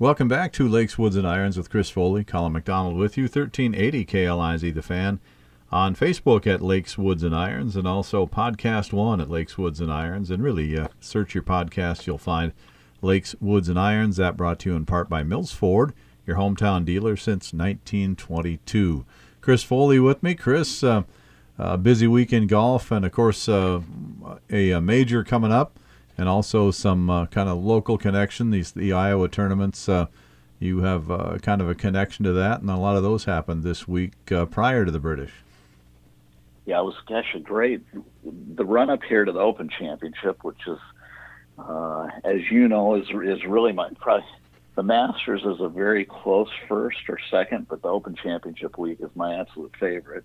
Welcome back to Lakes, Woods, and Irons with Chris Foley, Colin McDonald with you, 1380 KLIZ The Fan, on Facebook at Lakes, Woods, and Irons, and also Podcast One at Lakes, Woods, and Irons. And really, uh, search your podcast, you'll find Lakes, Woods, and Irons. That brought to you in part by Mills Ford, your hometown dealer since 1922. Chris Foley with me. Chris, uh, uh, busy week in golf, and of course, uh, a, a major coming up and also some uh, kind of local connection. These the Iowa tournaments. Uh, you have uh, kind of a connection to that, and a lot of those happened this week uh, prior to the British. Yeah, it was gosh a great the run up here to the Open Championship, which is, uh, as you know, is is really my probably the Masters is a very close first or second, but the Open Championship week is my absolute favorite.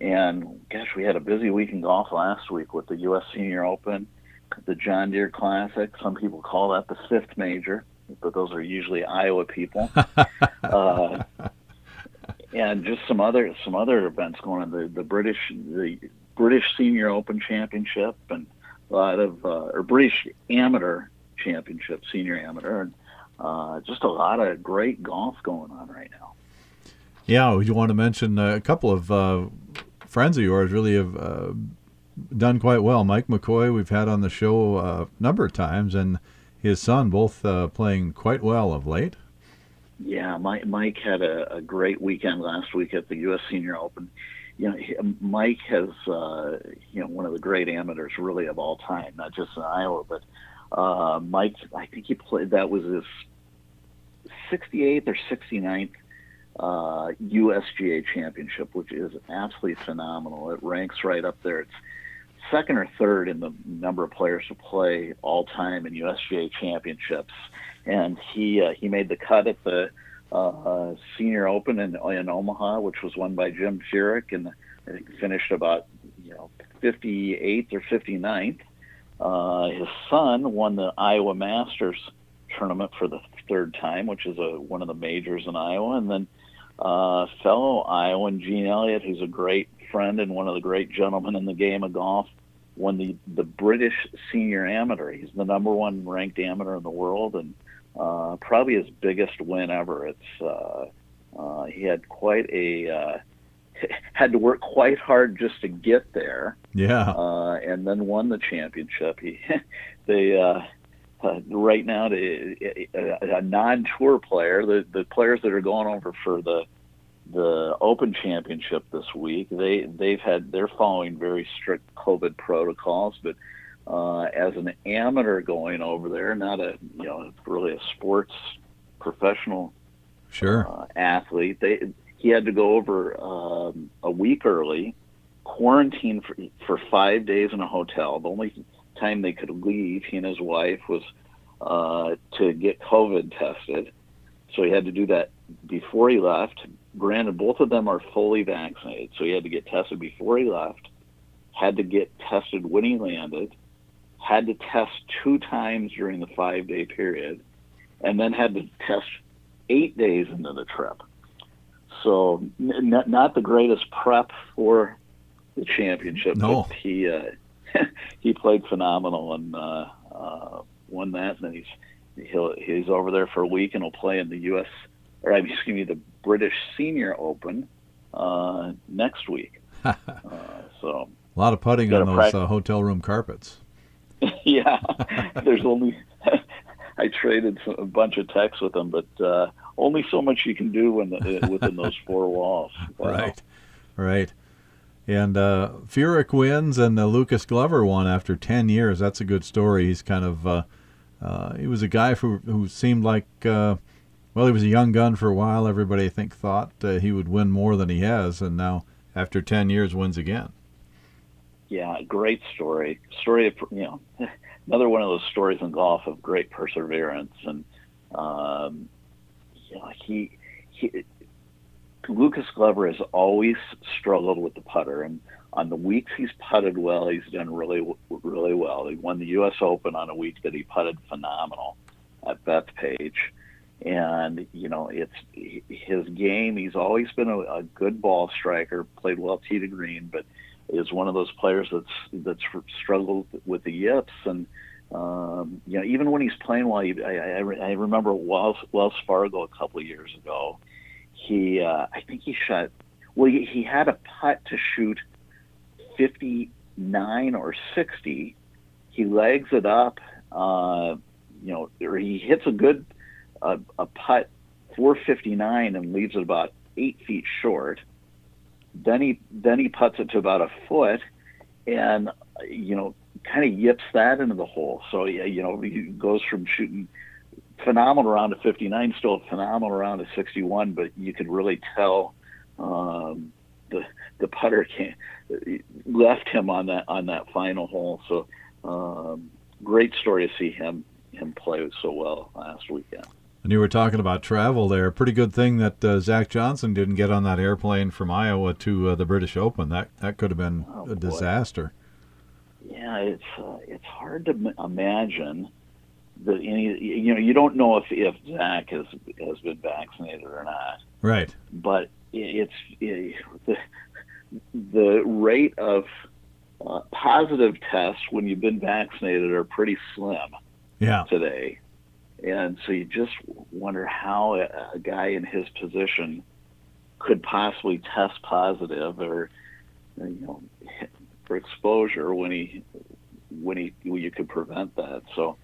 And gosh, we had a busy week in golf last week with the U.S. Senior Open the John Deere Classic. Some people call that the fifth major, but those are usually Iowa people. uh, and just some other some other events going on. The the British the British Senior Open Championship and a lot of uh, or British Amateur Championship, Senior Amateur, and uh, just a lot of great golf going on right now. Yeah, you want to mention a couple of uh, friends of yours really have uh, done quite well. Mike McCoy, we've had on the show a number of times, and his son both uh, playing quite well of late. Yeah, Mike, Mike had a, a, great weekend last week at the U.S. Senior Open. You know, Mike has uh, you know one of the great amateurs really of all time, not just in Iowa, but uh, Mike. I think he played that was his 68th or 69th uh, USGA championship, which is absolutely phenomenal. It ranks right up there. It's second or third in the number of players to play all time in USGA championships, and he uh, he made the cut at the uh, Senior Open in, in Omaha, which was won by Jim Furyk, and I think finished about you know 58th or 59th. Uh, his son won the Iowa Masters tournament for the third time, which is a one of the majors in Iowa, and then uh, fellow Iowan Gene Elliott, who's a great friend and one of the great gentlemen in the game of golf, won the the British Senior Amateur. He's the number one ranked amateur in the world, and uh, probably his biggest win ever. It's uh, uh, he had quite a uh, had to work quite hard just to get there. Yeah, uh, and then won the championship. He they. Uh, uh, right now, to, a, a non-tour player, the the players that are going over for the the Open Championship this week. They they've had they're following very strict COVID protocols, but uh, as an amateur going over there, not a you know really a sports professional sure uh, athlete, they he had to go over um, a week early, quarantine for for five days in a hotel. The only time they could leave, he and his wife, was uh, to get COVID tested. So he had to do that before he left, granted, both of them are fully vaccinated, so he had to get tested before he left, had to get tested when he landed, had to test two times during the five day period, and then had to test eight days into the trip. So, n- not the greatest prep for the championship, no. but he uh, he played phenomenal and uh, uh, won that. And he's he'll, he's over there for a week and he'll play in the U.S or excuse me, the British Senior Open uh, next week. uh, so a lot of putting on those uh, hotel room carpets. yeah, there's only. I traded a bunch of texts with them, but uh, only so much you can do when the, uh, within those four walls. Wow. Right, right. And uh, Furyk wins, and uh, Lucas Glover won after ten years. That's a good story. He's kind of uh, uh, he was a guy who who seemed like uh, well, he was a young gun for a while. Everybody, I think, thought uh, he would win more than he has, and now, after 10 years, wins again. Yeah, great story. Story of, you know, another one of those stories in golf of great perseverance. And, um, you know, he, he, Lucas Glover has always struggled with the putter. And on the weeks he's putted well, he's done really, really well. He won the U.S. Open on a week that he putted phenomenal at Bethpage and you know it's his game. He's always been a, a good ball striker, played well tee to green, but is one of those players that's that's struggled with the yips and Um, you know, even when he's playing well, I, I, I remember Wells, Wells Fargo a couple of years ago. He, uh, I think he shot. Well, he, he had a putt to shoot 59 or 60. He legs it up. Uh, you know, or he hits a good uh, a putt 459 and leaves it about eight feet short. Then he then he puts it to about a foot, and you know kind of yips that into the hole. So yeah, you know, he goes from shooting phenomenal round to 59, still a phenomenal round to 61, but you could really tell um, the the putter can left him on that on that final hole. So um, great story to see him him play so well last weekend. And you were talking about travel there. Pretty good thing that uh, Zach Johnson didn't get on that airplane from Iowa to uh, the British Open. That that could have been oh, a disaster. Yeah, it's uh, it's hard to m- imagine that any you know you don't know if if Zach has has been vaccinated or not. Right. But it's it, the the rate of uh, positive tests when you've been vaccinated are pretty slim. Yeah. Today, and so you just wonder how a, a guy in his position could possibly test positive or you know for exposure when he when he when you could prevent that. So,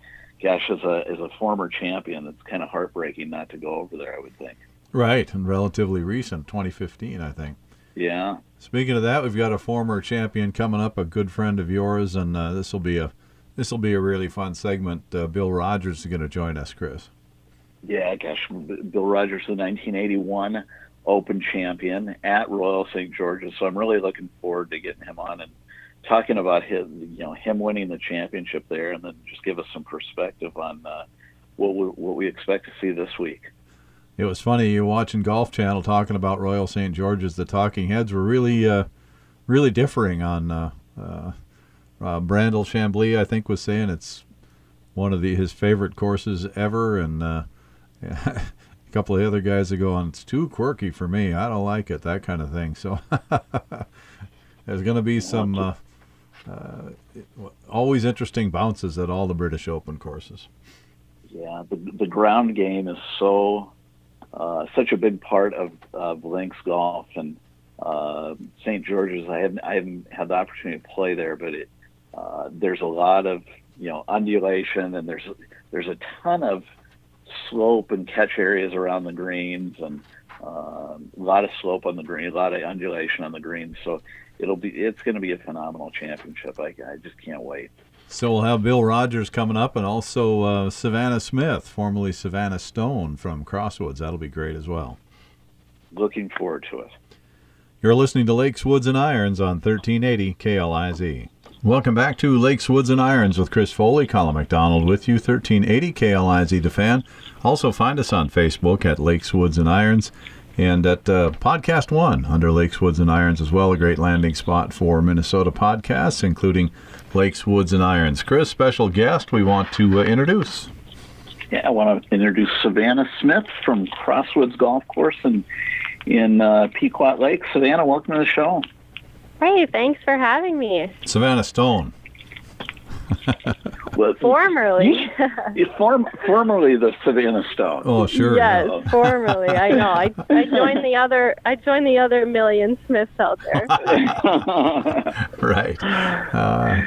gosh, as a as a former champion, it's kind of heartbreaking not to go over there. I would think. Right, and relatively recent, 2015, I think. Yeah. Speaking of that, we've got a former champion coming up, a good friend of yours, and uh, this will be a this will be a really fun segment. Uh, Bill Rogers is going to join us, Chris. Yeah, gosh, Bill Rogers, the 1981 Open champion at Royal St. George's. So I'm really looking forward to getting him on and talking about his, you know, him winning the championship there, and then just give us some perspective on uh, what we, what we expect to see this week. It was funny you watching Golf Channel talking about Royal St. George's. The talking heads were really, uh, really differing on. Uh, uh, uh, Brandel Chamblee, I think, was saying it's one of the his favorite courses ever, and uh, yeah, a couple of other guys are going, it's too quirky for me. I don't like it, that kind of thing. So there's going to be some uh, uh, always interesting bounces at all the British Open courses. Yeah, the, the ground game is so uh, such a big part of, of links golf and uh, St. George's. I haven't I haven't had the opportunity to play there, but it, uh, there's a lot of you know undulation and there's there's a ton of slope and catch areas around the greens and um, a lot of slope on the green, a lot of undulation on the greens. So it'll be it's going to be a phenomenal championship. I, I just can't wait. So we'll have Bill Rogers coming up, and also uh, Savannah Smith, formerly Savannah Stone from Crosswoods. That'll be great as well. Looking forward to it. You're listening to Lakes, Woods, and Irons on 1380 KLIZ. Welcome back to Lakes, Woods, and Irons with Chris Foley, Colin McDonald with you, 1380 KLIZ The Fan. Also find us on Facebook at Lakes, Woods, and Irons and at uh, Podcast One under Lakes, Woods, and Irons as well, a great landing spot for Minnesota podcasts, including Lakes, Woods, and Irons. Chris, special guest we want to uh, introduce. Yeah, I want to introduce Savannah Smith from Crosswoods Golf Course in, in uh, Pequot Lake. Savannah, welcome to the show. Hey, thanks for having me. Savannah Stone. well, formerly. form, formerly the Savannah Stone. Oh, sure. Yes, yeah. formerly. I know. I, I joined the other. I joined the other million Smiths out there. right. Uh,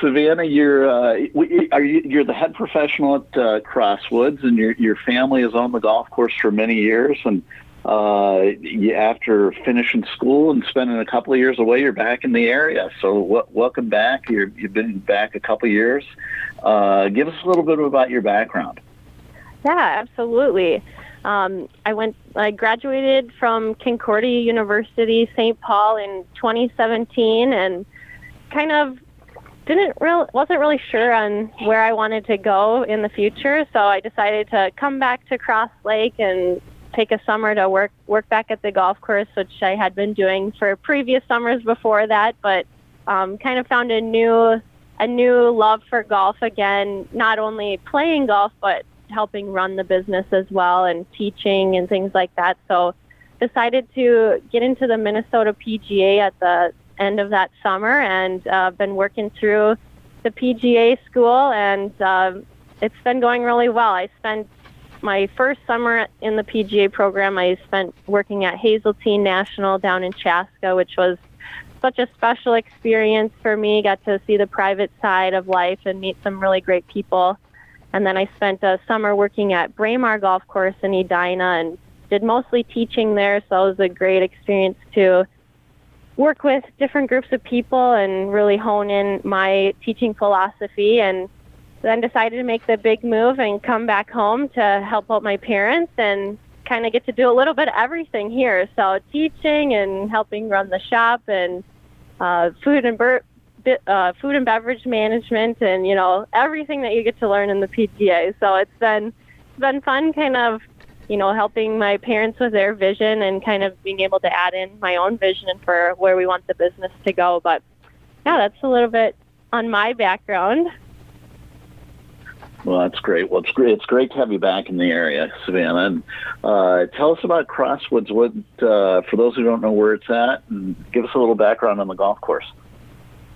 Savannah, you're uh, are you, you're the head professional at uh, Crosswoods, and your your family has owned the golf course for many years, and uh, after finishing school and spending a couple of years away, you're back in the area. So w- welcome back. you have been back a couple of years. Uh, give us a little bit about your background. Yeah, absolutely. Um, I went. I graduated from Concordia University, St. Paul, in 2017, and kind of didn't real wasn't really sure on where I wanted to go in the future. So I decided to come back to Cross Lake and take a summer to work work back at the golf course, which I had been doing for previous summers before that, but um, kind of found a new a new love for golf again. Not only playing golf, but helping run the business as well and teaching and things like that. So decided to get into the Minnesota PGA at the end of that summer and uh, been working through the PGA school, and um, it's been going really well. I spent my first summer in the PGA program. I spent working at Hazeltine National down in Chaska, which was such a special experience for me. Got to see the private side of life and meet some really great people. And then I spent a summer working at Braemar Golf Course in Edina and did mostly teaching there. So it was a great experience to work with different groups of people and really hone in my teaching philosophy and then decided to make the big move and come back home to help out my parents and kind of get to do a little bit of everything here. So teaching and helping run the shop and uh, food and ber- uh, food and beverage management and you know everything that you get to learn in the PGA. So it's been it's been fun, kind of you know helping my parents with their vision and kind of being able to add in my own vision for where we want the business to go. But yeah, that's a little bit on my background. Well, that's great. Well, it's great. It's great to have you back in the area, Savannah. And uh, tell us about Crosswoods. What uh, for those who don't know where it's at, and give us a little background on the golf course.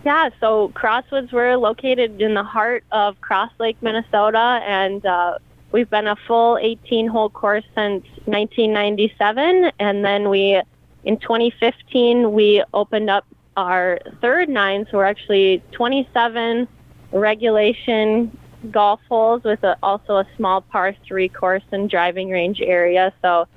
Yeah, so Crosswoods, we're located in the heart of Cross Lake, Minnesota, and uh, we've been a full 18-hole course since 1997. And then we, in 2015, we opened up our third nine, so we're actually 27 regulation golf holes with a, also a small par three course and driving range area. So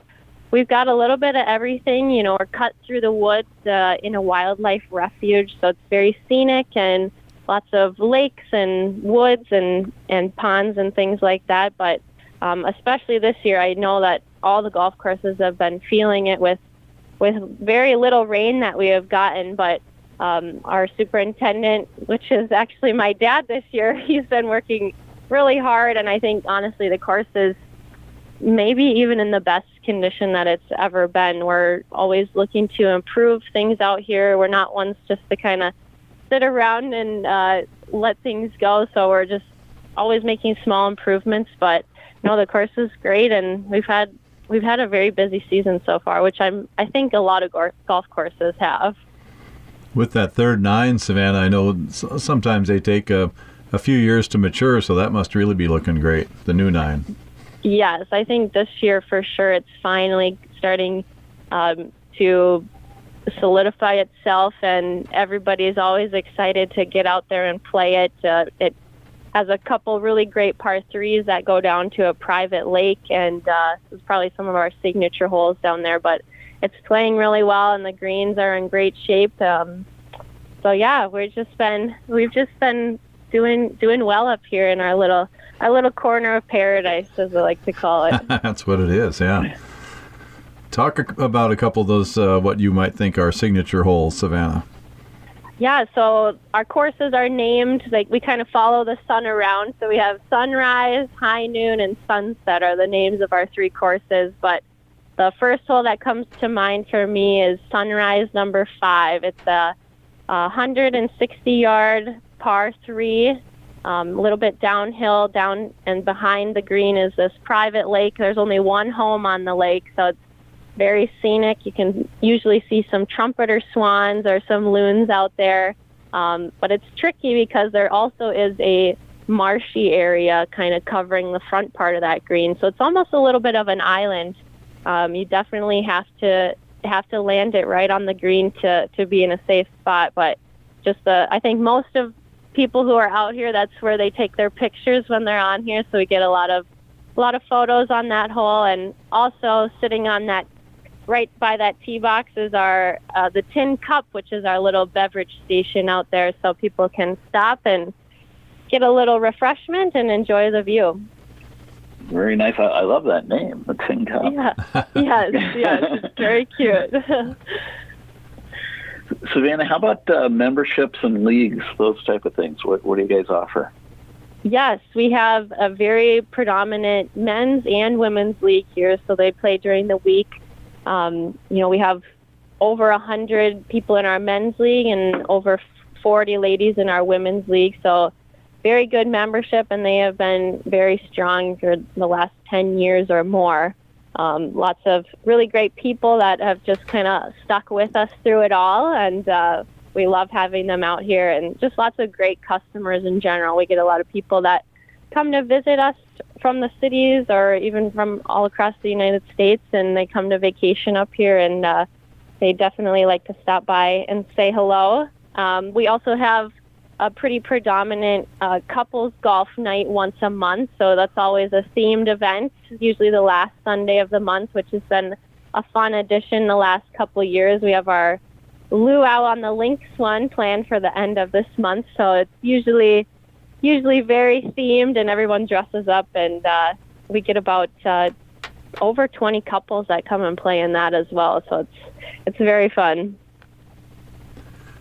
we've got a little bit of everything. You know, we're cut through the woods uh, in a wildlife refuge, so it's very scenic and lots of lakes and woods and and ponds and things like that. But um, especially this year, I know that all the golf courses have been feeling it with with very little rain that we have gotten, but um, our superintendent, which is actually my dad this year, he's been working really hard, and I think honestly the course is maybe even in the best condition that it's ever been. We're always looking to improve things out here. We're not ones just to kind of sit around and uh, let things go. So we're just always making small improvements. But no, the course is great, and we've had we've had a very busy season so far, which I'm I think a lot of golf courses have. With that third nine, Savannah, I know sometimes they take a, a few years to mature, so that must really be looking great, the new nine. Yes, I think this year for sure it's finally starting um, to solidify itself, and everybody is always excited to get out there and play it. Uh, it has a couple really great par threes that go down to a private lake, and uh, it's probably some of our signature holes down there. But it's playing really well, and the greens are in great shape. Um, so yeah, we've just been we've just been doing doing well up here in our little our little corner of paradise, as I like to call it. That's what it is. Yeah. Talk about a couple of those uh, what you might think are signature holes, Savannah. Yeah, so our courses are named like we kind of follow the sun around. So we have sunrise, high noon, and sunset are the names of our three courses. But the first hole that comes to mind for me is Sunrise number five. It's a, a 160 yard par three, um, a little bit downhill, down and behind the green is this private lake. There's only one home on the lake, so it's very scenic. You can usually see some trumpeter swans or some loons out there, um, but it's tricky because there also is a marshy area kind of covering the front part of that green. So it's almost a little bit of an island um, you definitely have to have to land it right on the green to to be in a safe spot. But just the I think most of people who are out here, that's where they take their pictures when they're on here. So we get a lot of a lot of photos on that hole, and also sitting on that right by that tee box is our uh, the Tin Cup, which is our little beverage station out there, so people can stop and get a little refreshment and enjoy the view. Very nice. I, I love that name, the Tin Cup. Yeah, yes, yes, it's very cute. Savannah, how about uh, memberships and leagues, those type of things? What, what do you guys offer? Yes, we have a very predominant men's and women's league here, so they play during the week. Um, you know, we have over a hundred people in our men's league and over 40 ladies in our women's league. So very good membership, and they have been very strong for the last 10 years or more. Um, lots of really great people that have just kind of stuck with us through it all, and uh, we love having them out here, and just lots of great customers in general. We get a lot of people that come to visit us from the cities or even from all across the United States, and they come to vacation up here, and uh, they definitely like to stop by and say hello. Um, we also have a pretty predominant uh, couples golf night once a month, so that's always a themed event, usually the last Sunday of the month, which has been a fun addition the last couple years. We have our luau on the links one planned for the end of this month, so it's usually usually very themed, and everyone dresses up, and uh, we get about uh, over 20 couples that come and play in that as well. So it's it's very fun.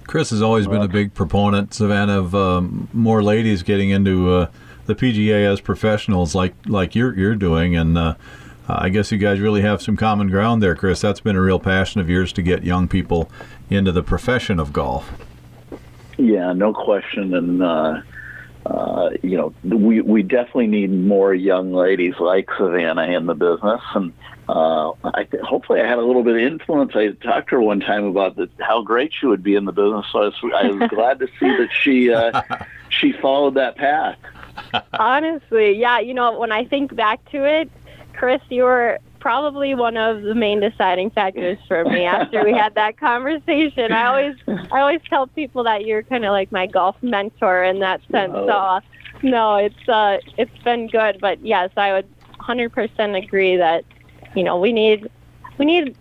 Chris has always been a big proponent, Savannah, of um, more ladies getting into uh, the PGA as professionals, like like you're you're doing, and uh, I guess you guys really have some common ground there, Chris. That's been a real passion of yours to get young people into the profession of golf. Yeah, no question, and uh, you know, we we definitely need more young ladies like Savannah in the business, and uh, I hopefully I had a little bit of influence. I talked to her one time about the, how great she would be in the business, so I was, I was glad to see that she uh, she followed that path. Honestly, yeah, you know, when I think back to it, Chris, you were probably one of the main deciding factors for me after we had that conversation. I always I always tell people that you're kind of like my golf mentor in that sense. So uh, no, it's uh it's been good, but yes, I would 100% agree that you know, we need we need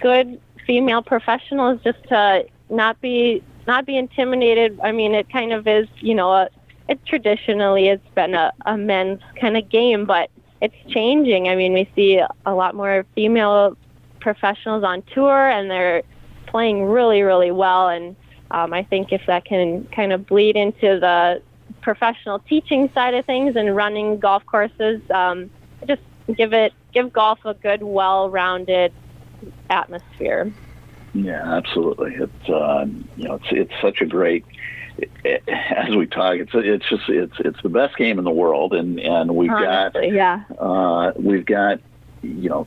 good female professionals just to not be not be intimidated. I mean, it kind of is, you know, a, it traditionally it's been a, a men's kind of game, but it's changing. I mean, we see a lot more female professionals on tour, and they're playing really, really well. And um, I think if that can kind of bleed into the professional teaching side of things and running golf courses, um, just give it give golf a good, well-rounded atmosphere. Yeah, absolutely. It's uh, you know it's it's such a great it, as we talk, it's it's just it's it's the best game in the world, and and we've Honestly, got yeah, uh, we've got you know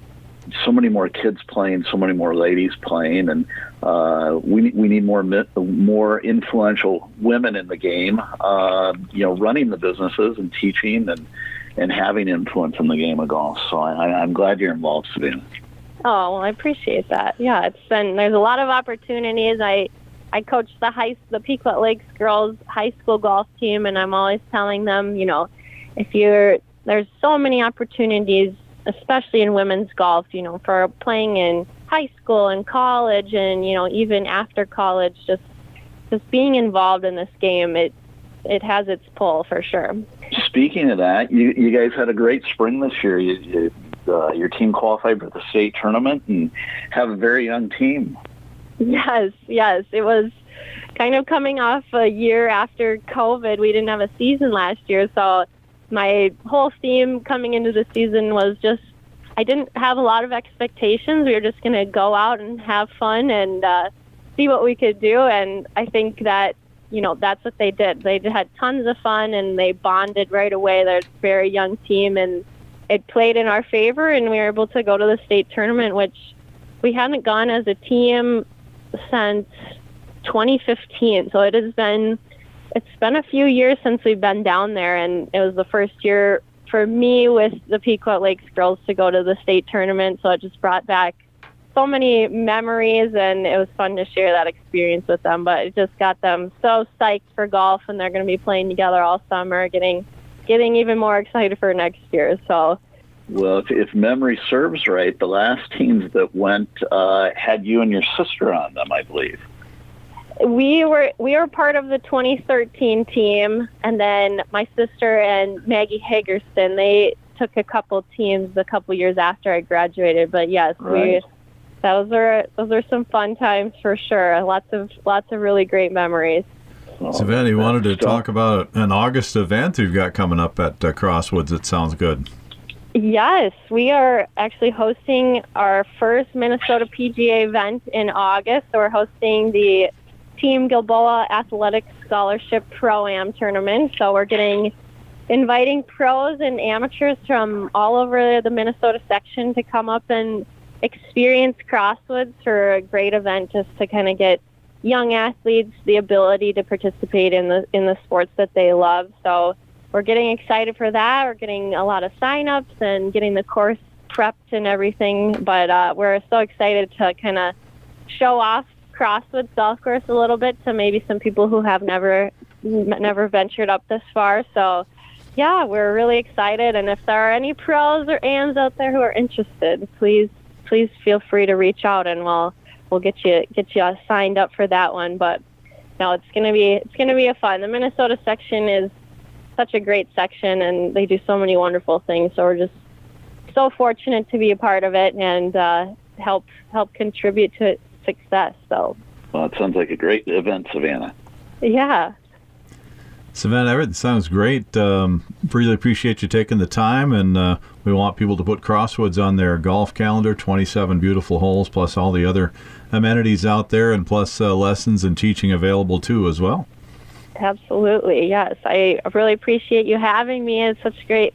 so many more kids playing, so many more ladies playing, and uh, we we need more more influential women in the game. Uh, you know, running the businesses and teaching and and having influence in the game of golf. So I, I'm glad you're involved, Savannah. Oh well, I appreciate that. Yeah, it's been there's a lot of opportunities. I I coach the high the Pequot Lakes girls high school golf team, and I'm always telling them, you know, if you're there's so many opportunities, especially in women's golf, you know, for playing in high school and college, and you know, even after college, just just being involved in this game, it it has its pull for sure. Speaking of that, you you guys had a great spring this year. You, you uh, your team qualified for the state tournament and have a very young team. Yes, yes. It was kind of coming off a year after COVID. We didn't have a season last year, so my whole theme coming into the season was just I didn't have a lot of expectations. We were just going to go out and have fun and uh, see what we could do. And I think that you know that's what they did. They had tons of fun and they bonded right away. They're a very young team and it played in our favor. And we were able to go to the state tournament, which we hadn't gone as a team since 2015. So it has been it's been a few years since we've been down there, and it was the first year for me with the Pequot Lakes girls to go to the state tournament. So it just brought back so many memories, and it was fun to share that experience with them. But it just got them so psyched for golf, and they're going to be playing together all summer, getting getting even more excited for next year. So well, if, if memory serves right, the last teams that went uh, had you and your sister on them, I believe. We were we were part of the 2013 team, and then my sister and Maggie Hagerston they took a couple teams a couple years after I graduated. But yes, right. we those are those are some fun times for sure. Lots of lots of really great memories. Oh, Savannah, you wanted to talk about an August event you've got coming up at uh, Crosswoods. It sounds good. Yes, we are actually hosting our first Minnesota PGA event in August. So we're hosting the Team Gilboa Athletic Scholarship Pro Am tournament. So we're getting inviting pros and amateurs from all over the Minnesota section to come up and experience Crosswoods for a great event just to kind of get young athletes the ability to participate in the in the sports that they love. So we're getting excited for that. We're getting a lot of signups and getting the course prepped and everything. But uh, we're so excited to kind of show off Crosswoods Golf Course a little bit to maybe some people who have never never ventured up this far. So yeah, we're really excited. And if there are any pros or AMs out there who are interested, please please feel free to reach out and we'll we'll get you get you signed up for that one. But no, it's gonna be it's gonna be a fun. The Minnesota section is such a great section, and they do so many wonderful things. So we're just so fortunate to be a part of it and uh, help help contribute to its success. So. Well, it sounds like a great event, Savannah. Yeah. Savannah, everything sounds great. Um, really appreciate you taking the time, and uh, we want people to put Crosswoods on their golf calendar. Twenty-seven beautiful holes, plus all the other amenities out there, and plus uh, lessons and teaching available too as well. Absolutely, yes. I really appreciate you having me. It's such great,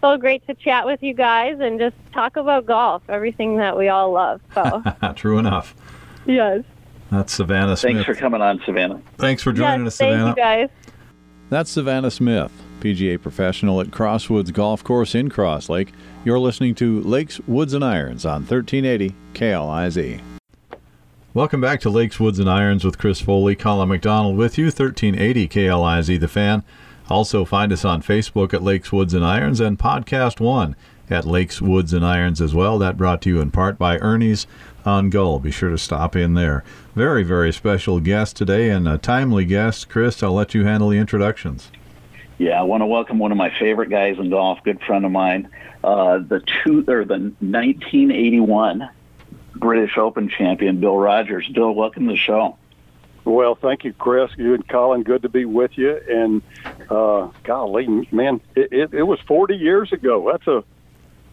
so great to chat with you guys and just talk about golf, everything that we all love. So true enough. Yes. That's Savannah Smith. Thanks for coming on, Savannah. Thanks for joining yes, us, Savannah. Thank you, guys. That's Savannah Smith, PGA professional at Crosswoods Golf Course in Cross Lake. You're listening to Lakes, Woods, and Irons on 1380 KLIZ. Welcome back to Lakes, Woods, and Irons with Chris Foley, Colin McDonald with you, 1380 KLIZ The Fan. Also find us on Facebook at Lakes, Woods, and Irons and Podcast One at Lakes, Woods, and Irons as well. That brought to you in part by Ernie's on Gull. Be sure to stop in there. Very, very special guest today and a timely guest. Chris, I'll let you handle the introductions. Yeah, I want to welcome one of my favorite guys in golf, good friend of mine, uh, the two or the 1981 British Open champion, Bill Rogers. Bill, welcome to the show. Well, thank you, Chris. You and Colin, good to be with you. And uh, golly, man, it, it, it was 40 years ago. That's a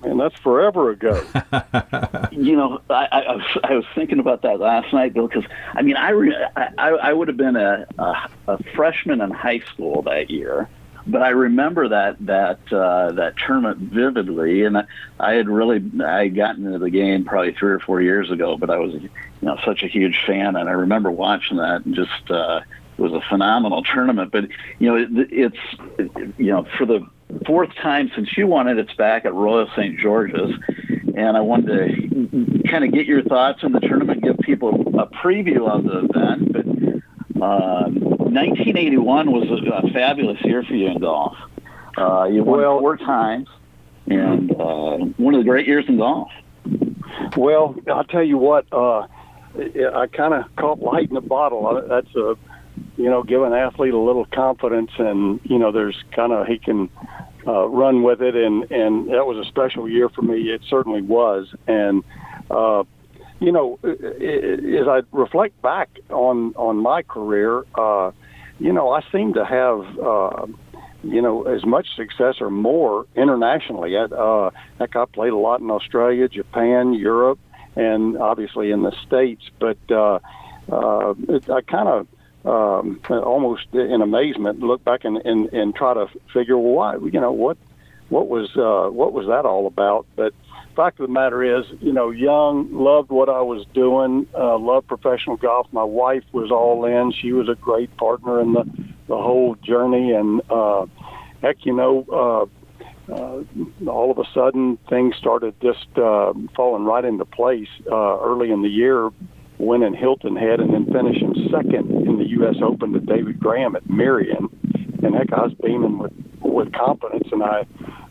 and that's forever ago. you know, I, I, was, I was thinking about that last night, Bill, because I mean, I, re, I I would have been a, a a freshman in high school that year, but I remember that that uh, that tournament vividly, and I, I had really I had gotten into the game probably three or four years ago, but I was you know such a huge fan, and I remember watching that and just. Uh, it was a phenomenal tournament, but you know it, it's you know for the fourth time since you won it. It's back at Royal St. George's. And I wanted to kind of get your thoughts on the tournament, give people a preview of the event. But um, 1981 was a, a, fabulous year for you in golf. Uh, you won well, four times, and uh, one of the great years in golf. Well, I'll tell you what. Uh, I kind of caught light in the bottle. That's a you know, give an athlete a little confidence, and you know, there's kind of he can uh, run with it, and and that was a special year for me. It certainly was, and uh, you know, as I reflect back on on my career, uh, you know, I seem to have. Uh, you know, as much success or more internationally. Uh, heck, I played a lot in Australia, Japan, Europe, and obviously in the States. But uh, uh, it, I kind of um, almost in amazement, look back and, and, and try to figure, well, why, you know, what, what was, uh, what was that all about? But fact of the matter is, you know, young, loved what I was doing, uh, loved professional golf. My wife was all in. She was a great partner in the, the whole journey. And, uh, heck, you know, uh, uh, all of a sudden things started just uh, falling right into place uh, early in the year winning Hilton Head and then finishing second in the U.S. Open to David Graham at Merion. And heck, I was beaming with with confidence, and I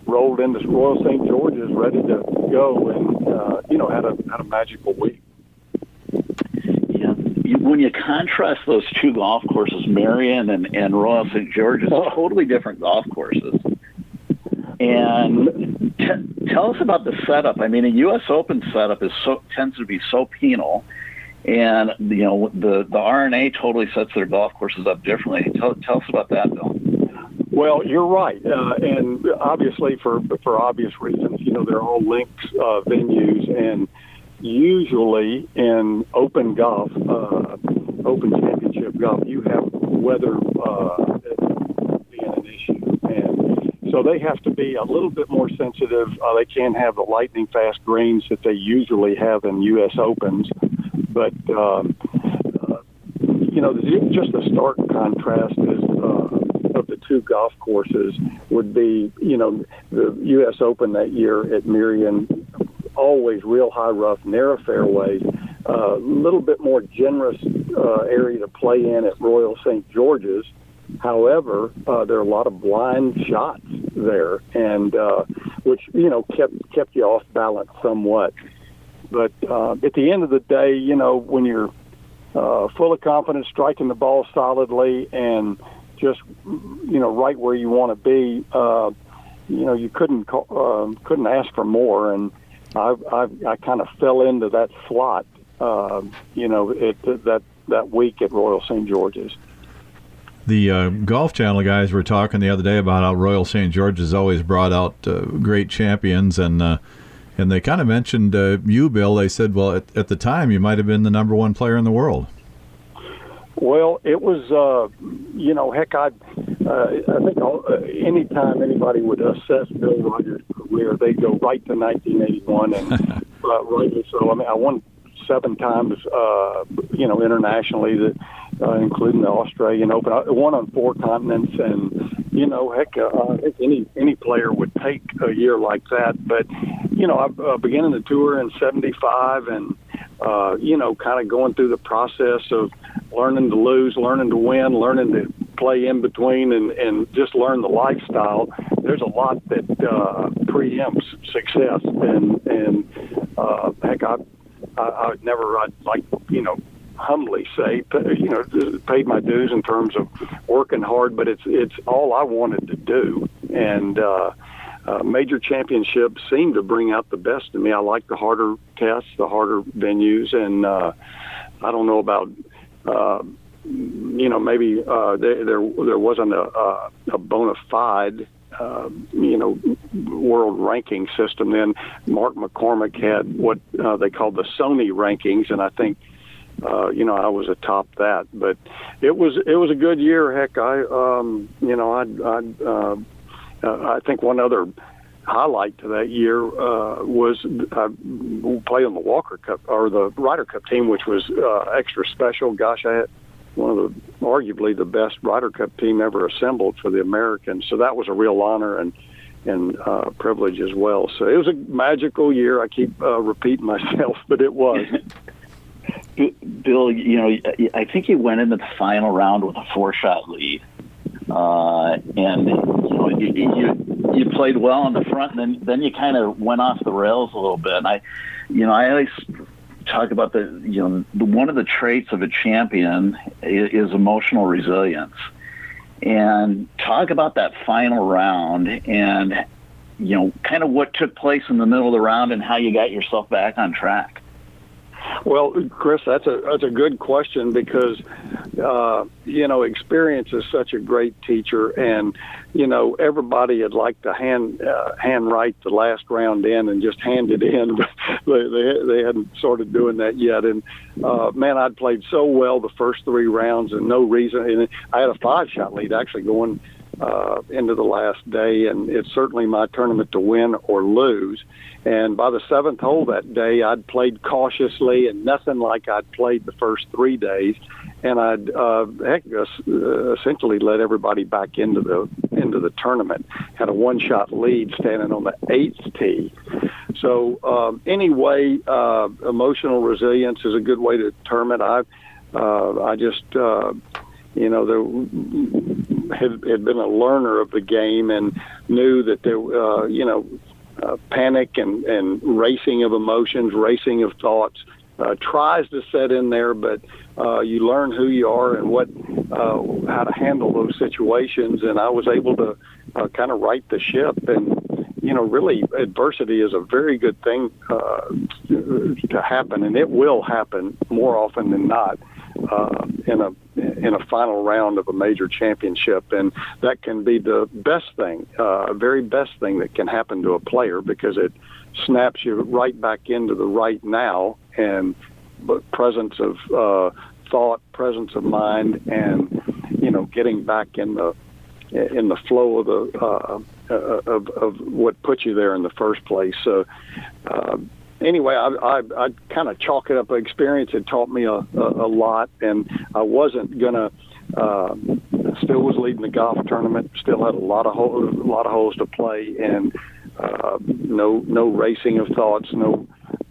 rolled into Royal St. George's ready to go, and uh, you know had a had a magical week. Yeah, you, when you contrast those two golf courses, Merion and, and Royal St. George's, totally different golf courses. And t- tell us about the setup. I mean, a U.S. Open setup is so tends to be so penal and you know the the R&A totally sets their golf courses up differently. Tell, tell us about that, Bill. Well, you're right, uh, and obviously for for obvious reasons, you know they're all linked uh, venues, and usually in open golf, uh, open championship golf, you have weather uh, being an issue, and so they have to be a little bit more sensitive. Uh, they can't have the lightning fast greens that they usually have in U.S. Opens but um, uh, you know, just the stark contrast is uh, of the two golf courses would be, you know, the U.S. Open that year at Merion, always real high rough, narrow fairways, a uh, little bit more generous uh, area to play in at Royal St. George's. However, uh, there are a lot of blind shots there, and uh, which you know kept kept you off balance somewhat. But uh, at the end of the day, you know when you're uh, full of confidence, striking the ball solidly, and just you know right where you want to be, uh, you know you couldn't uh, couldn't ask for more. And I I, I kind of fell into that slot, uh, you know, it, that that week at Royal St George's. The uh, Golf Channel guys were talking the other day about how Royal St. George's always brought out uh, great champions, and uh, and they kind of mentioned uh, you, Bill. They said, well, at, at, the time, you might have been the number one player in the world. Well, it was, uh, you know, heck, I, uh, I think all, anytime anybody would assess Bill Rogers' career, they go right to 1981, and rightly so. I mean, I won seven times, uh, you know, internationally. That uh, including the Australian Open. I won on four continents, and you know, heck, uh, I think any any player would take a year like that. But you know, I uh, began the tour in '75, and uh, you know, kind of going through the process of learning to lose, learning to win, learning to play in between, and and just learn the lifestyle. There's a lot that uh, preempts success, and and uh, heck, I I, I'd never I'd like you know humbly say, you know, paid my dues in terms of working hard, but it's it's all I wanted to do, and uh, uh, major championships seem to bring out the best in me. I like the harder tests, the harder venues, and uh, I don't know about. Uh, you know, maybe uh, there, there there wasn't a, a, a bona fide uh, you know, world ranking system. Then Mark McCormack had what uh, they called the Sony rankings, and I think uh, you know, I was atop that. But it was it was a good year. Heck, I um, you know, I I uh, uh, I think one other highlight to that year uh, was I played on the Walker Cup or the Ryder Cup team, which was uh, extra special. Gosh, I had one of the arguably the best Ryder Cup team ever assembled for the Americans. So that was a real honor and and uh, privilege as well. So it was a magical year. I keep uh, repeating myself, but it was. Bill, you know, I think you went into the final round with a four-shot lead, uh, and you know, you, you you played well on the front, and then then you kind of went off the rails a little bit. And I, you know, I always talk about the you know the, one of the traits of a champion is, is emotional resilience, and talk about that final round and you know kind of what took place in the middle of the round and how you got yourself back on track. Well, Chris, that's a that's a good question because uh, you know experience is such a great teacher, and you know everybody would like to hand uh, hand write the last round in and just hand it in, but they they, they hadn't started doing that yet. And uh, man, I'd played so well the first three rounds, and no reason. And I had a five shot lead actually going uh, into the last day, and it's certainly my tournament to win or lose. And by the seventh hole that day, I'd played cautiously and nothing like I'd played the first three days, and I'd uh, heck, uh, essentially let everybody back into the into the tournament. Had a one-shot lead standing on the eighth tee. So um, anyway, uh, emotional resilience is a good way to term it. I uh, I just uh, you know there had, had been a learner of the game and knew that there uh, you know uh, panic and, and racing of emotions, racing of thoughts uh, tries to set in there, but uh, you learn who you are and what uh, how to handle those situations. And I was able to uh, kind of right the ship. And you know, really, adversity is a very good thing uh, to happen, and it will happen more often than not uh, in a in a final round of a major championship, and that can be the best thing, uh, very best thing that can happen to a player because it snaps you right back into the right now and presence of uh, thought, presence of mind, and you know getting back in the in the flow of the uh, uh, of, of what put you there in the first place. So, uh, anyway, I, I, I kind of chalk it up. Experience had taught me a, a, a lot, and I wasn't gonna. Uh, still was leading the golf tournament. Still had a lot of hole, a lot of holes to play, and uh, no no racing of thoughts. No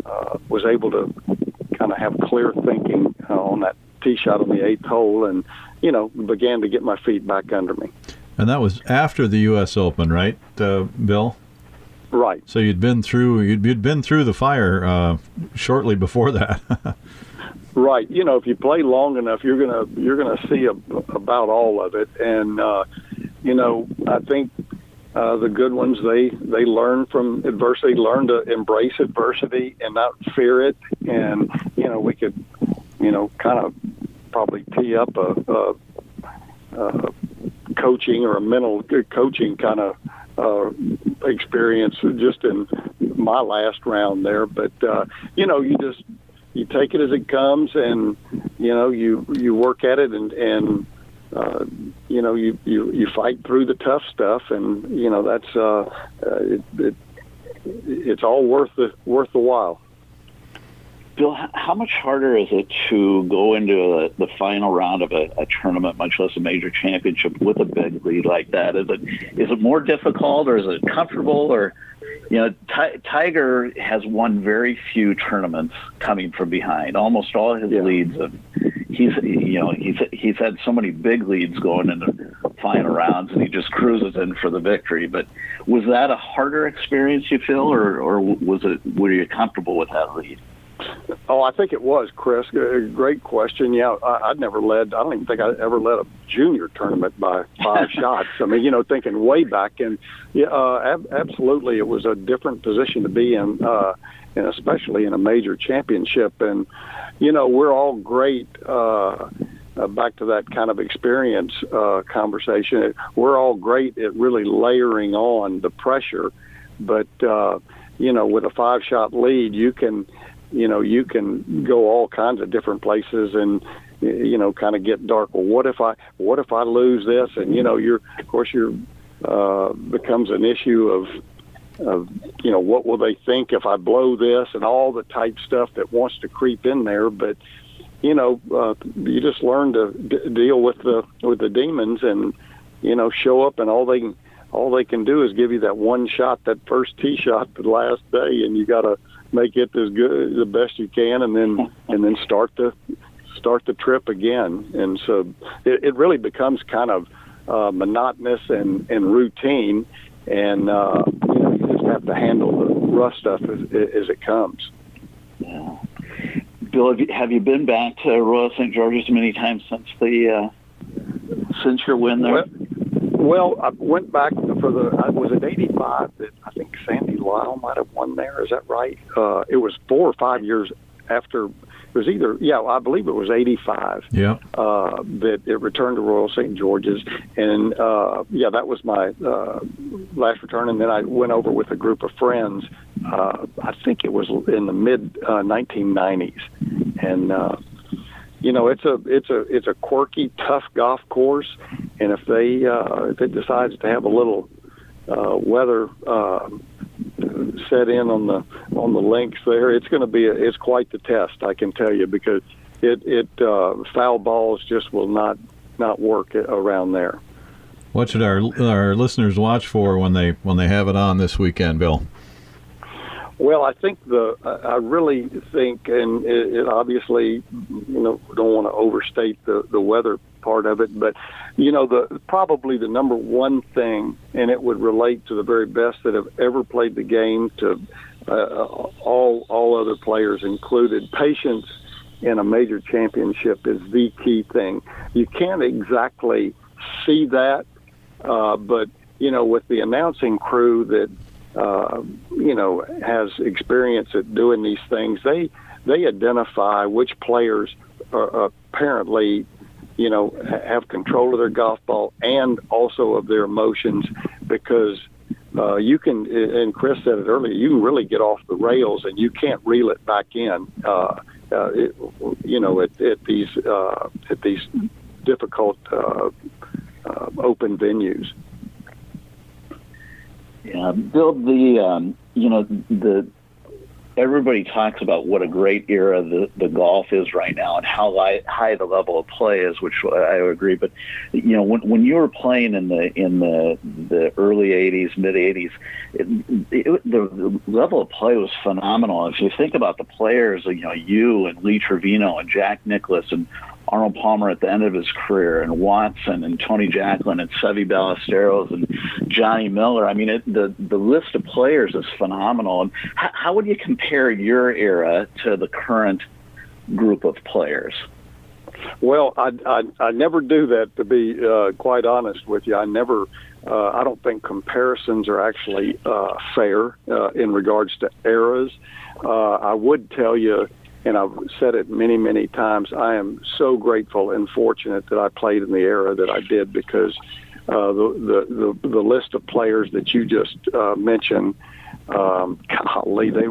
uh, was able to kind of have clear thinking uh, on that tee shot on the eighth hole, and you know began to get my feet back under me. And that was after the U.S. Open, right, uh, Bill? Right. So you'd been through you'd, you'd been through the fire uh, shortly before that. right. You know, if you play long enough, you're gonna you're gonna see a, about all of it, and uh, you know, I think uh, the good ones they they learn from adversity, learn to embrace adversity and not fear it, and you know, we could you know kind of probably tee up a, a, a coaching or a mental coaching kind of uh, experience just in my last round there. But uh, you know, you just you take it as it comes, and you know, you you work at it, and and uh, you know, you you you fight through the tough stuff, and you know that's uh, uh, it, it it's all worth the worth the while. Bill, how much harder is it to go into a, the final round of a, a, tournament, much less a major championship, with a big lead like that? Is it is it more difficult, or is it comfortable, or you know, T- Tiger has won very few tournaments coming from behind. Almost all his yeah. leads, and he's you know he's he's had so many big leads going into final rounds, and he just cruises in for the victory. But was that a harder experience you feel, or or was it were you comfortable with that lead? Oh, I think it was, Chris. Great question. Yeah, I, I'd never led. I don't even think I ever led a junior tournament by five shots. I mean, you know, thinking way back, and yeah, uh, ab- absolutely, it was a different position to be in, uh, and especially in a major championship. And you know, we're all great. Uh, uh, back to that kind of experience uh, conversation. We're all great at really layering on the pressure, but uh, you know, with a five-shot lead, you can you know you can go all kinds of different places and you know kind of get dark well what if i what if i lose this? And you know you're of course you're uh becomes an issue of of you know what will they think if i blow this and all the type stuff that wants to creep in there. But you know uh you just learn to d- deal with the with the demons and you know show up and all they can all they can do is give you that one shot that first tee shot the last day and you got to make it as good the best you can, and then and then start the start the trip again. And so it, it really becomes kind of uh, monotonous and and routine, and uh, you know you just have to handle the rough stuff as, as it comes. Yeah. Bill, have you, have you been back to Royal St. George's many times since the uh, since your win there? Well, well, I went back for the. I was at '85 that I think Sandy Lyle might have won there. Is that right? Uh, it was four or five years after. It was either yeah, I believe it was '85. Yeah. Uh, that it returned to Royal St. George's, and uh, yeah, that was my uh, last return. And then I went over with a group of friends. Uh, I think it was in the mid uh, 1990s, and. Uh, you know it's a it's a it's a quirky, tough golf course, and if they uh, if it decides to have a little uh, weather uh, set in on the on the links there, it's going to be a, it's quite the test, I can tell you, because it it uh, foul balls just will not not work around there. What should our our listeners watch for when they when they have it on this weekend, Bill? Well, I think the I really think, and it, it obviously, you know, don't want to overstate the the weather part of it, but you know, the probably the number one thing, and it would relate to the very best that have ever played the game, to uh, all all other players included. Patience in a major championship is the key thing. You can't exactly see that, uh, but you know, with the announcing crew that uh, you know, has experience at doing these things, they they identify which players are apparently, you know, have control of their golf ball and also of their emotions, because uh, you can. And Chris said it earlier. You can really get off the rails, and you can't reel it back in. Uh, uh, it, you know, at, at these uh, at these difficult uh, uh, open venues. Yeah, Bill the um, you know the everybody talks about what a great era the, the golf is right now and how high, high the level of play is, which I agree. But you know, when when you were playing in the in the the early '80s, mid '80s, it, it, the, the level of play was phenomenal. If you think about the players, you know, you and Lee Trevino and Jack Nicklaus and Arnold Palmer at the end of his career, and Watson and Tony Jacklin and Seve Ballesteros and Johnny Miller. I mean, it, the the list of players is phenomenal. And how, how would you compare your era to the current group of players? Well, I, I I never do that. To be uh, quite honest with you, I never. Uh, I don't think comparisons are actually uh, fair uh, in regards to eras. Uh, I would tell you and I've said it many, many times. I am so grateful and fortunate that I played in the era that I did because uh, the, the the list of players that you just uh, mentioned. Um, golly, they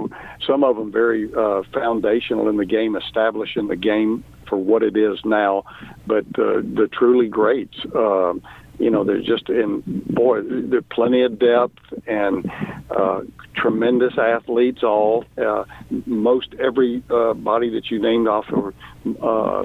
some of them very uh, foundational in the game, establishing the game for what it is now. But uh, the truly greats, um, you know, there's just in boy, there's plenty of depth and uh, tremendous athletes. All uh, most every uh, body that you named off of uh,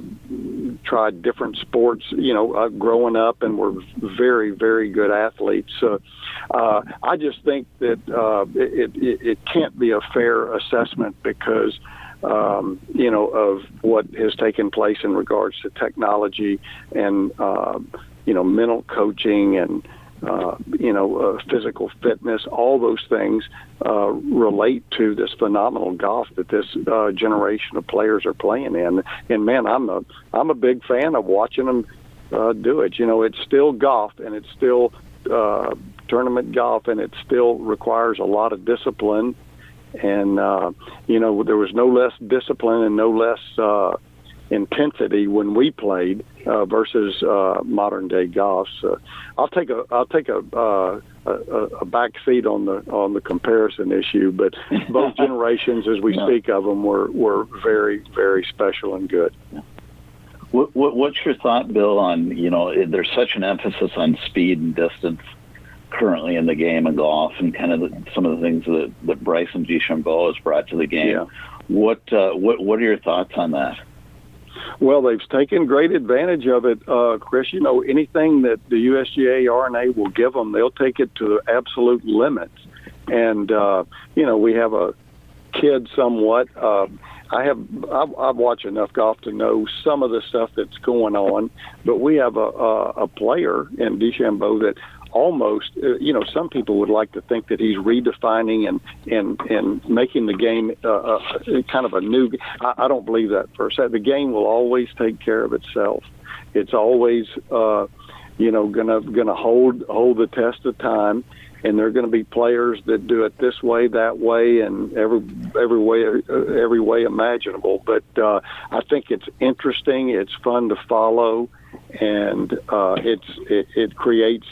tried different sports. You know, uh, growing up and were very very good athletes. Uh, I just think that uh, it, it it can't be a fair assessment because um, you know, of what has taken place in regards to technology and uh, you know, mental coaching and uh, you know, uh, physical fitness, all those things uh, relate to this phenomenal golf that this uh, generation of players are playing in. And man, I'm a I'm a big fan of watching them uh, do it. You know, it's still golf and it's still uh, tournament golf, and it still requires a lot of discipline. And uh, you know, there was no less discipline and no less uh, intensity when we played uh, versus uh, modern day golf. So I'll take a I'll take a, uh, a a back seat on the on the comparison issue, but both generations, as we speak of them, were were very very special and good. What, what, what's your thought, Bill? On you know, there's such an emphasis on speed and distance currently in the game of golf, and kind of the, some of the things that that Bryson DeChambeau has brought to the game. Yeah. What uh, what what are your thoughts on that? Well, they've taken great advantage of it, uh, Chris. You know, anything that the USGA R&A will give them, they'll take it to the absolute limits. And uh, you know, we have a kid somewhat. Uh, I have I've, I've watched enough golf to know some of the stuff that's going on, but we have a a, a player in DeChambeau that almost, uh, you know, some people would like to think that he's redefining and and and making the game uh, uh, kind of a new. I, I don't believe that for a second. The game will always take care of itself. It's always, uh, you know, gonna gonna hold hold the test of time. And there are going to be players that do it this way, that way, and every every way every way imaginable. But uh, I think it's interesting. It's fun to follow, and uh, it's it, it creates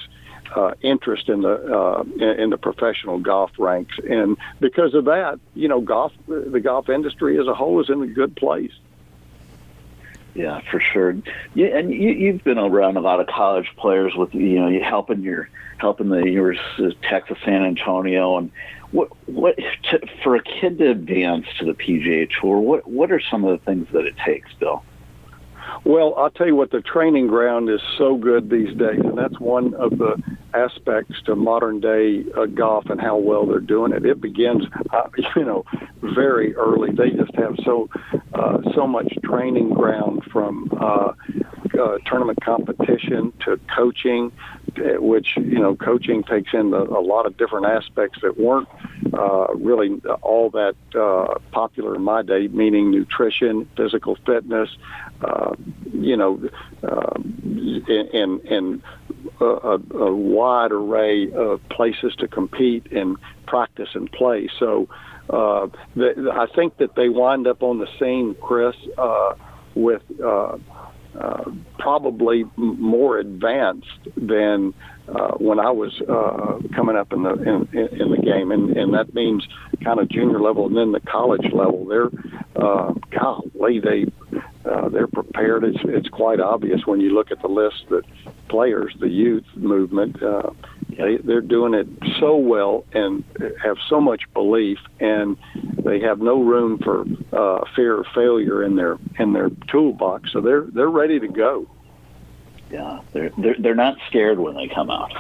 uh, interest in the uh, in the professional golf ranks, and because of that, you know, golf the golf industry as a whole is in a good place. Yeah, for sure. Yeah, and you, you've been around a lot of college players with you know you helping your helping the University of Texas San Antonio and what what to, for a kid to advance to the PGA Tour. What what are some of the things that it takes, Bill? Well, I'll tell you what, the training ground is so good these days, and that's one of the aspects to modern day uh, golf and how well they're doing it. It begins, uh, you know, very early. They just have so uh, so much training ground from uh, uh, tournament competition to coaching, uh, which you know, coaching takes in a, a lot of different aspects that weren't uh, really all that uh, popular in my day, meaning nutrition, physical fitness, uh, you know, uh, and and a, a wide array of places to compete and practice and play. So uh, the, I think that they wind up on the same, Chris, uh, with uh, uh, probably more advanced than uh, when I was uh, coming up in the in, in the game, and and that means kind of junior level and then the college level. They're uh, golly, they uh, they're prepared. It's it's quite obvious when you look at the list that players, the youth movement, uh, they they're doing it so well and have so much belief, and they have no room for uh, fear of failure in their in their toolbox. So they're they're ready to go. Yeah, they're they're, they're not scared when they come out.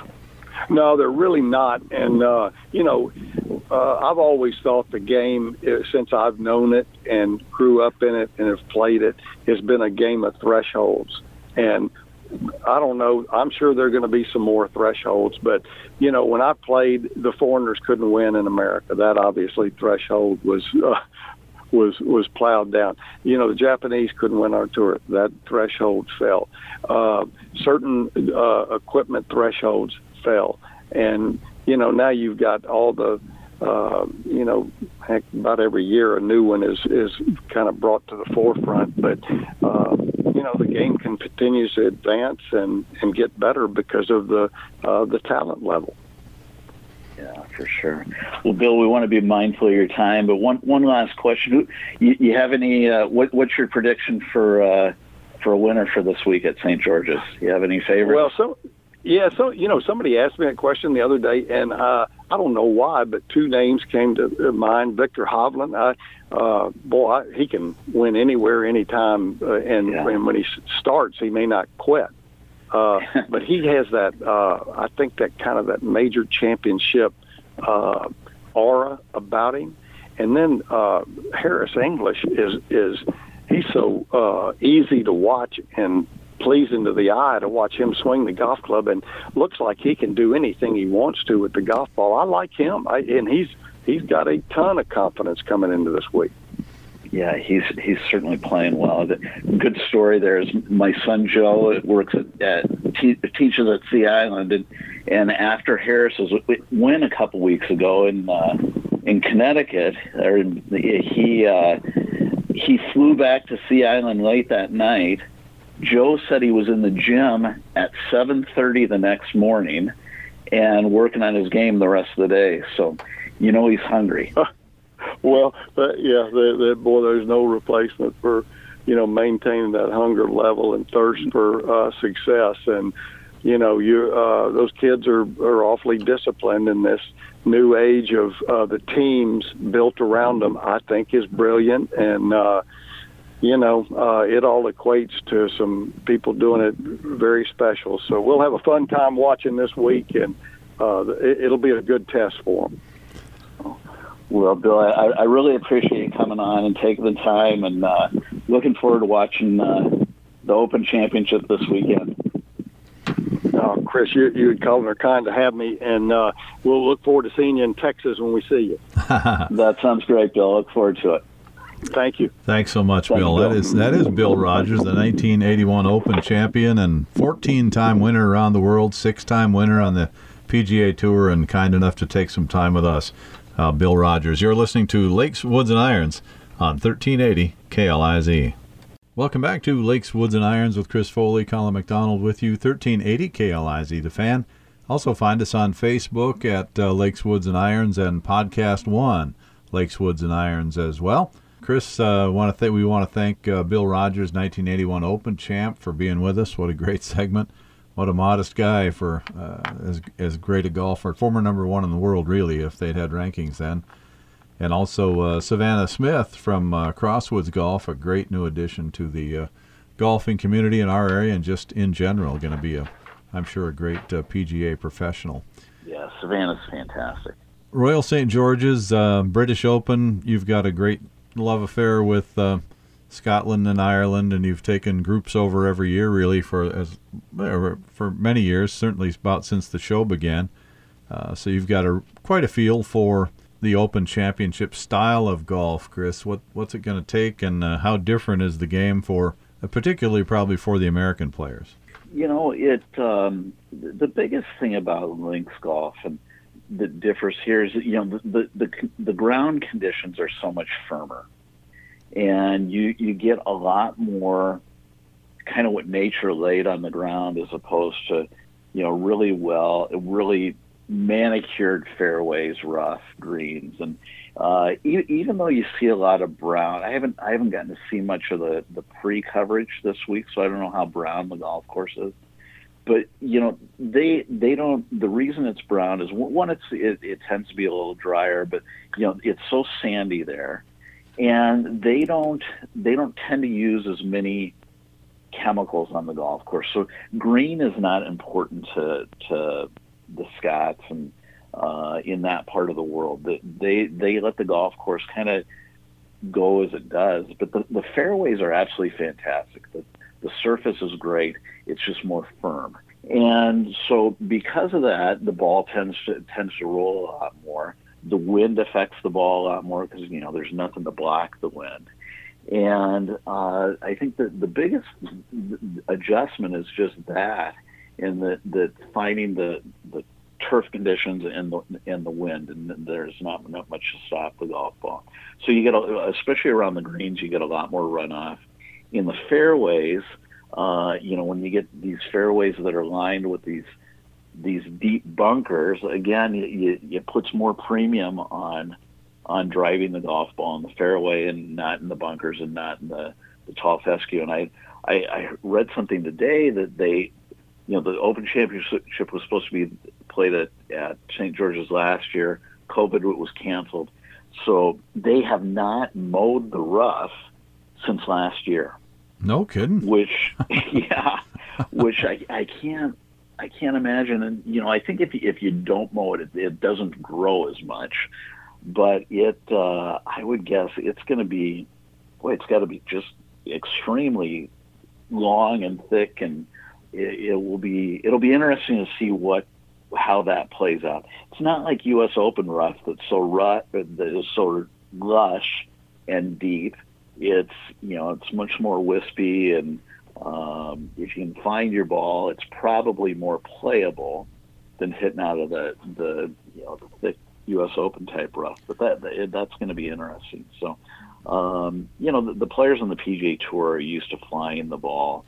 No, they're really not. And uh, you know, uh, I've always thought the game, uh, since I've known it and grew up in it and have played it, has been a game of thresholds. And I don't know. I'm sure there are going to be some more thresholds, but you know, when I played, the foreigners couldn't win in America. That obviously threshold was uh, was was plowed down. You know, the Japanese couldn't win our tour. That threshold fell. Uh, certain uh, equipment thresholds fell, and you know now you've got all the uh, you know, heck, about every year a new one is is kind of brought to the forefront. But uh, you know, the game can continues to advance and and get better because of the uh, the talent level. Yeah, for sure. Well, Bill, we want to be mindful of your time, but one one last question: you, you have any? Uh, what, what's your prediction for uh, for a winner for this week at St. George's? You have any favorites? Well, so yeah, so you know, somebody asked me that question the other day, and uh, I don't know why, but two names came to mind: Viktor Hovland. I, uh, boy, I, he can win anywhere, anytime, uh, and, Yeah. and when he starts, he may not quit. Uh, but he has that, uh, I think, that kind of that major championship uh, aura about him. And then uh, Harris English is is he's so uh, easy to watch and pleasing to the eye to watch him swing the golf club, and looks like he can do anything he wants to with the golf ball. I like him, I, and he's he's got a ton of confidence coming into this week. Yeah, he's he's certainly playing well. The good story there is my son Joe works at, at te- teaches at Sea Island, and and after Harris's win a couple weeks ago in uh, in Connecticut, or he uh, he flew back to Sea Island late that night. Joe said he was in the gym at 7:30 the next morning, and working on his game the rest of the day. So, you know he's hungry. Well, that, yeah, that, that boy, there's no replacement for you know maintaining that hunger level and thirst for uh, success. And you know, you uh, those kids are are awfully disciplined in this new age of uh, the teams built around them. I think is brilliant, and uh, you know, uh, it all equates to some people doing it very special. So we'll have a fun time watching this week, and uh, it, it'll be a good test for them. Well, Bill, I, I really appreciate you coming on and taking the time, and uh, looking forward to watching uh, the Open Championship this weekend. Uh, Chris, you, you and Colin are kind to have me, and uh, we'll look forward to seeing you in Texas when we see you. That sounds great, Bill. Look forward to it. Thank you. Thanks so much, Thank Bill. you, That Bill. is that is Bill Rogers, the 1981 Open champion and 14-time winner around the world, six-time winner on the PGA Tour, and kind enough to take some time with us. Uh, Bill Rogers. You're listening to Lakes, Woods, and Irons on 1380 KLIZ. Welcome back to Lakes, Woods, and Irons with Chris Foley, Colin McDonald with you, 1380 KLIZ, the fan. Also find us on Facebook at uh, Lakes, Woods, and Irons and Podcast One, Lakes, Woods, and Irons as well. Chris, uh, want to th- we want to thank uh, Bill Rogers, 1981 Open champ, for being with us. What a great segment! What a modest guy for uh, as as great a golfer, former number one in the world, really, if they'd had rankings then. And also uh, Savannah Smith from uh, Crosswoods Golf, a great new addition to the uh, golfing community in our area and just in general. Going to be a, I'm sure, a great uh, PGA professional. Yeah, Savannah's fantastic. Royal St. George's uh, British Open. You've got a great love affair with uh, Scotland and Ireland, and you've taken groups over every year, really, for as for many years. Certainly, about since the show began. Uh, so you've got a quite a feel for the Open Championship style of golf, Chris. What what's it going to take, and uh, how different is the game for, uh, particularly probably for the American players? You know, it um, the biggest thing about links golf and that differs here is that, you know the, the the the ground conditions are so much firmer, and you you get a lot more kind of what nature laid on the ground as opposed to you know really well really manicured fairways, rough greens, and uh, e- even though you see a lot of brown, I haven't I haven't gotten to see much of the the pre coverage this week, so I don't know how brown the golf course is. But you know they they don't. The reason it's brown is one. It's it, it tends to be a little drier, but you know it's so sandy there, and they don't they don't tend to use as many chemicals on the golf course. So green is not important to to the Scots and uh, in that part of the world. They they let the golf course kind of go as it does, but the, the fairways are absolutely fantastic. The, the surface is great. It's just more firm. And so because of that, the ball tends to tends to roll a lot more. The wind affects the ball a lot more because you know there's nothing to block the wind. And uh, I think that the biggest adjustment is just that, in that that finding the the turf conditions and the and the wind, and there's not, not much to stop the golf ball. So you get, a, especially around the greens, you get a lot more runoff. In the fairways, uh, you know, when you get these fairways that are lined with these these deep bunkers, again, it, puts more premium on on driving the golf ball in the fairway and not in the bunkers and not in the, the tall fescue. And I, I, I read something today that they, you know, the Open Championship was supposed to be played at, at St. George's last year. COVID was canceled. So they have not mowed the rough since last year. No kidding. Which, yeah, which I, I can't, I can't imagine. And you know, I think if if you don't mow it, it, it doesn't grow as much but it uh, I would guess it's going to be boy, it's got to be just extremely long and thick, and it, it will be it'll be interesting to see what how that plays out. It's not like U.S. Open rough that's so rut that is so lush and deep. It's you know it's much more wispy, and um, if you can find your ball, it's probably more playable than hitting out of the the you know the thick U.S. Open type rough. But that, that that's going to be interesting. So, um, you know, the, the, players on the PGA Tour are used to flying the ball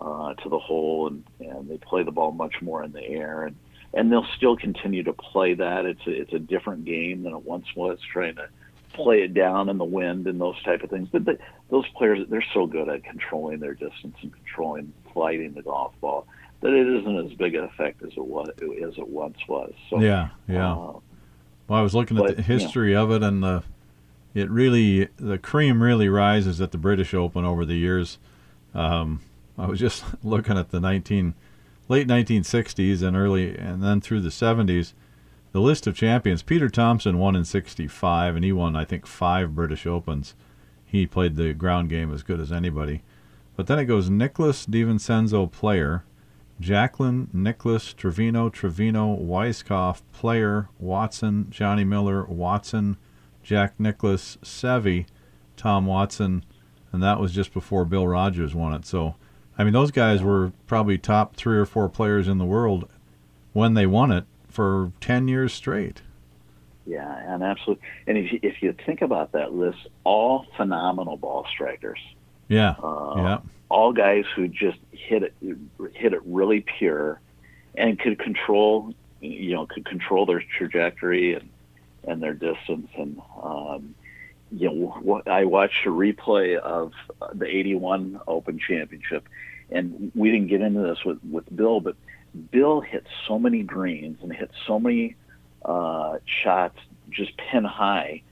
uh, to the hole, and, and they play the ball much more in the air, and and they'll still continue to play that. It's a, it's a different game than it once was, trying to play it down in the wind and those type of things. But the, those players, they're so good at controlling their distance and controlling flighting the golf ball that it isn't as big an effect as it was as it once was. So yeah, yeah. Uh, well, I was looking but, at the history of it, and the it really the cream really rises at the British Open over the years. Um, I was just looking at the 19 late 1960s and early and then through the 70s. The list of champions: Peter Thomson won in '65, and he won I think five British Opens. He played the ground game as good as anybody. But then it goes Nicklaus DiVincenzo, Player. Jacklin, Nicklaus, Trevino, Trevino, Weiskopf, Player, Watson, Johnny Miller, Watson, Jack Nicklaus, Seve, Tom Watson, and that was just before Bill Rogers won it. So, I mean, those guys were probably top three or four players in the world when they won it for 10 years straight. Yeah, and absolutely. And if you, if you think about that list, all phenomenal ball strikers. Yeah. Uh, yeah all guys who just hit it hit it really pure and could control you know could control their trajectory and and their distance and um, you know what I watched a replay of the 81 Open Championship and we didn't get into this with with Bill but Bill hit so many greens and hit so many uh, shots just pin high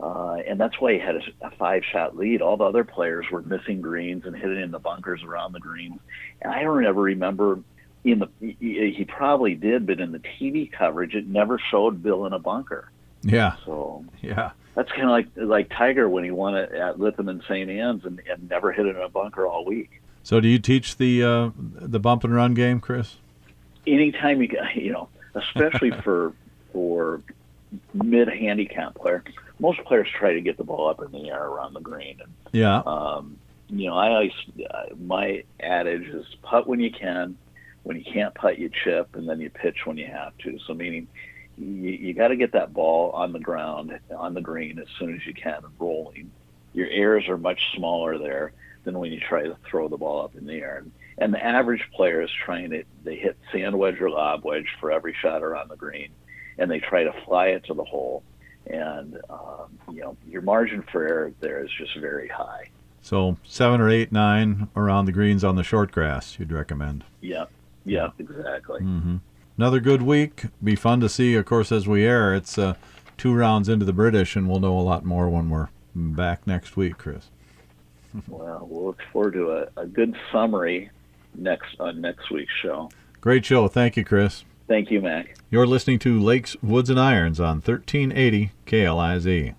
uh, and that's why he had a, a five shot lead. All the other players were missing greens and hitting in the bunkers around the greens. And I don't ever remember in the, he, he probably did, but in the TV coverage, it never showed Bill in a bunker. Yeah. So, yeah. That's kind of like like Tiger when he won it at Lytham and St. Anne's and, and never hit it in a bunker all week. So, do you teach the uh, the bump and run game, Chris? Anytime you you know, especially for for mid handicap player, most players try to get the ball up in the air around the green. And, yeah. Um, you know, I always my adage is putt when you can. When you can't putt, you chip, and then you pitch when you have to. So meaning, you, you got to get that ball on the ground on the green as soon as you can and rolling. Your errors are much smaller there than when you try to throw the ball up in the air. And, and the average player is trying to they hit sand wedge or lob wedge for every shot around the green, and they try to fly it to the hole and um, you know your margin for error there is just very high. So seven or eight, nine around the greens on the short grass, you'd recommend. Yeah, Yeah, exactly. hmm Another good week. Be fun to see, of course, as we air. It's uh, two rounds into the British, and we'll know a lot more when we're back next week, Chris. Well, we'll look forward to a, a good summary next on next week's show. Great show. Thank you, Chris. Thank you, Mac. You're listening to Lakes, Woods, and Irons on 1380 KLIZ.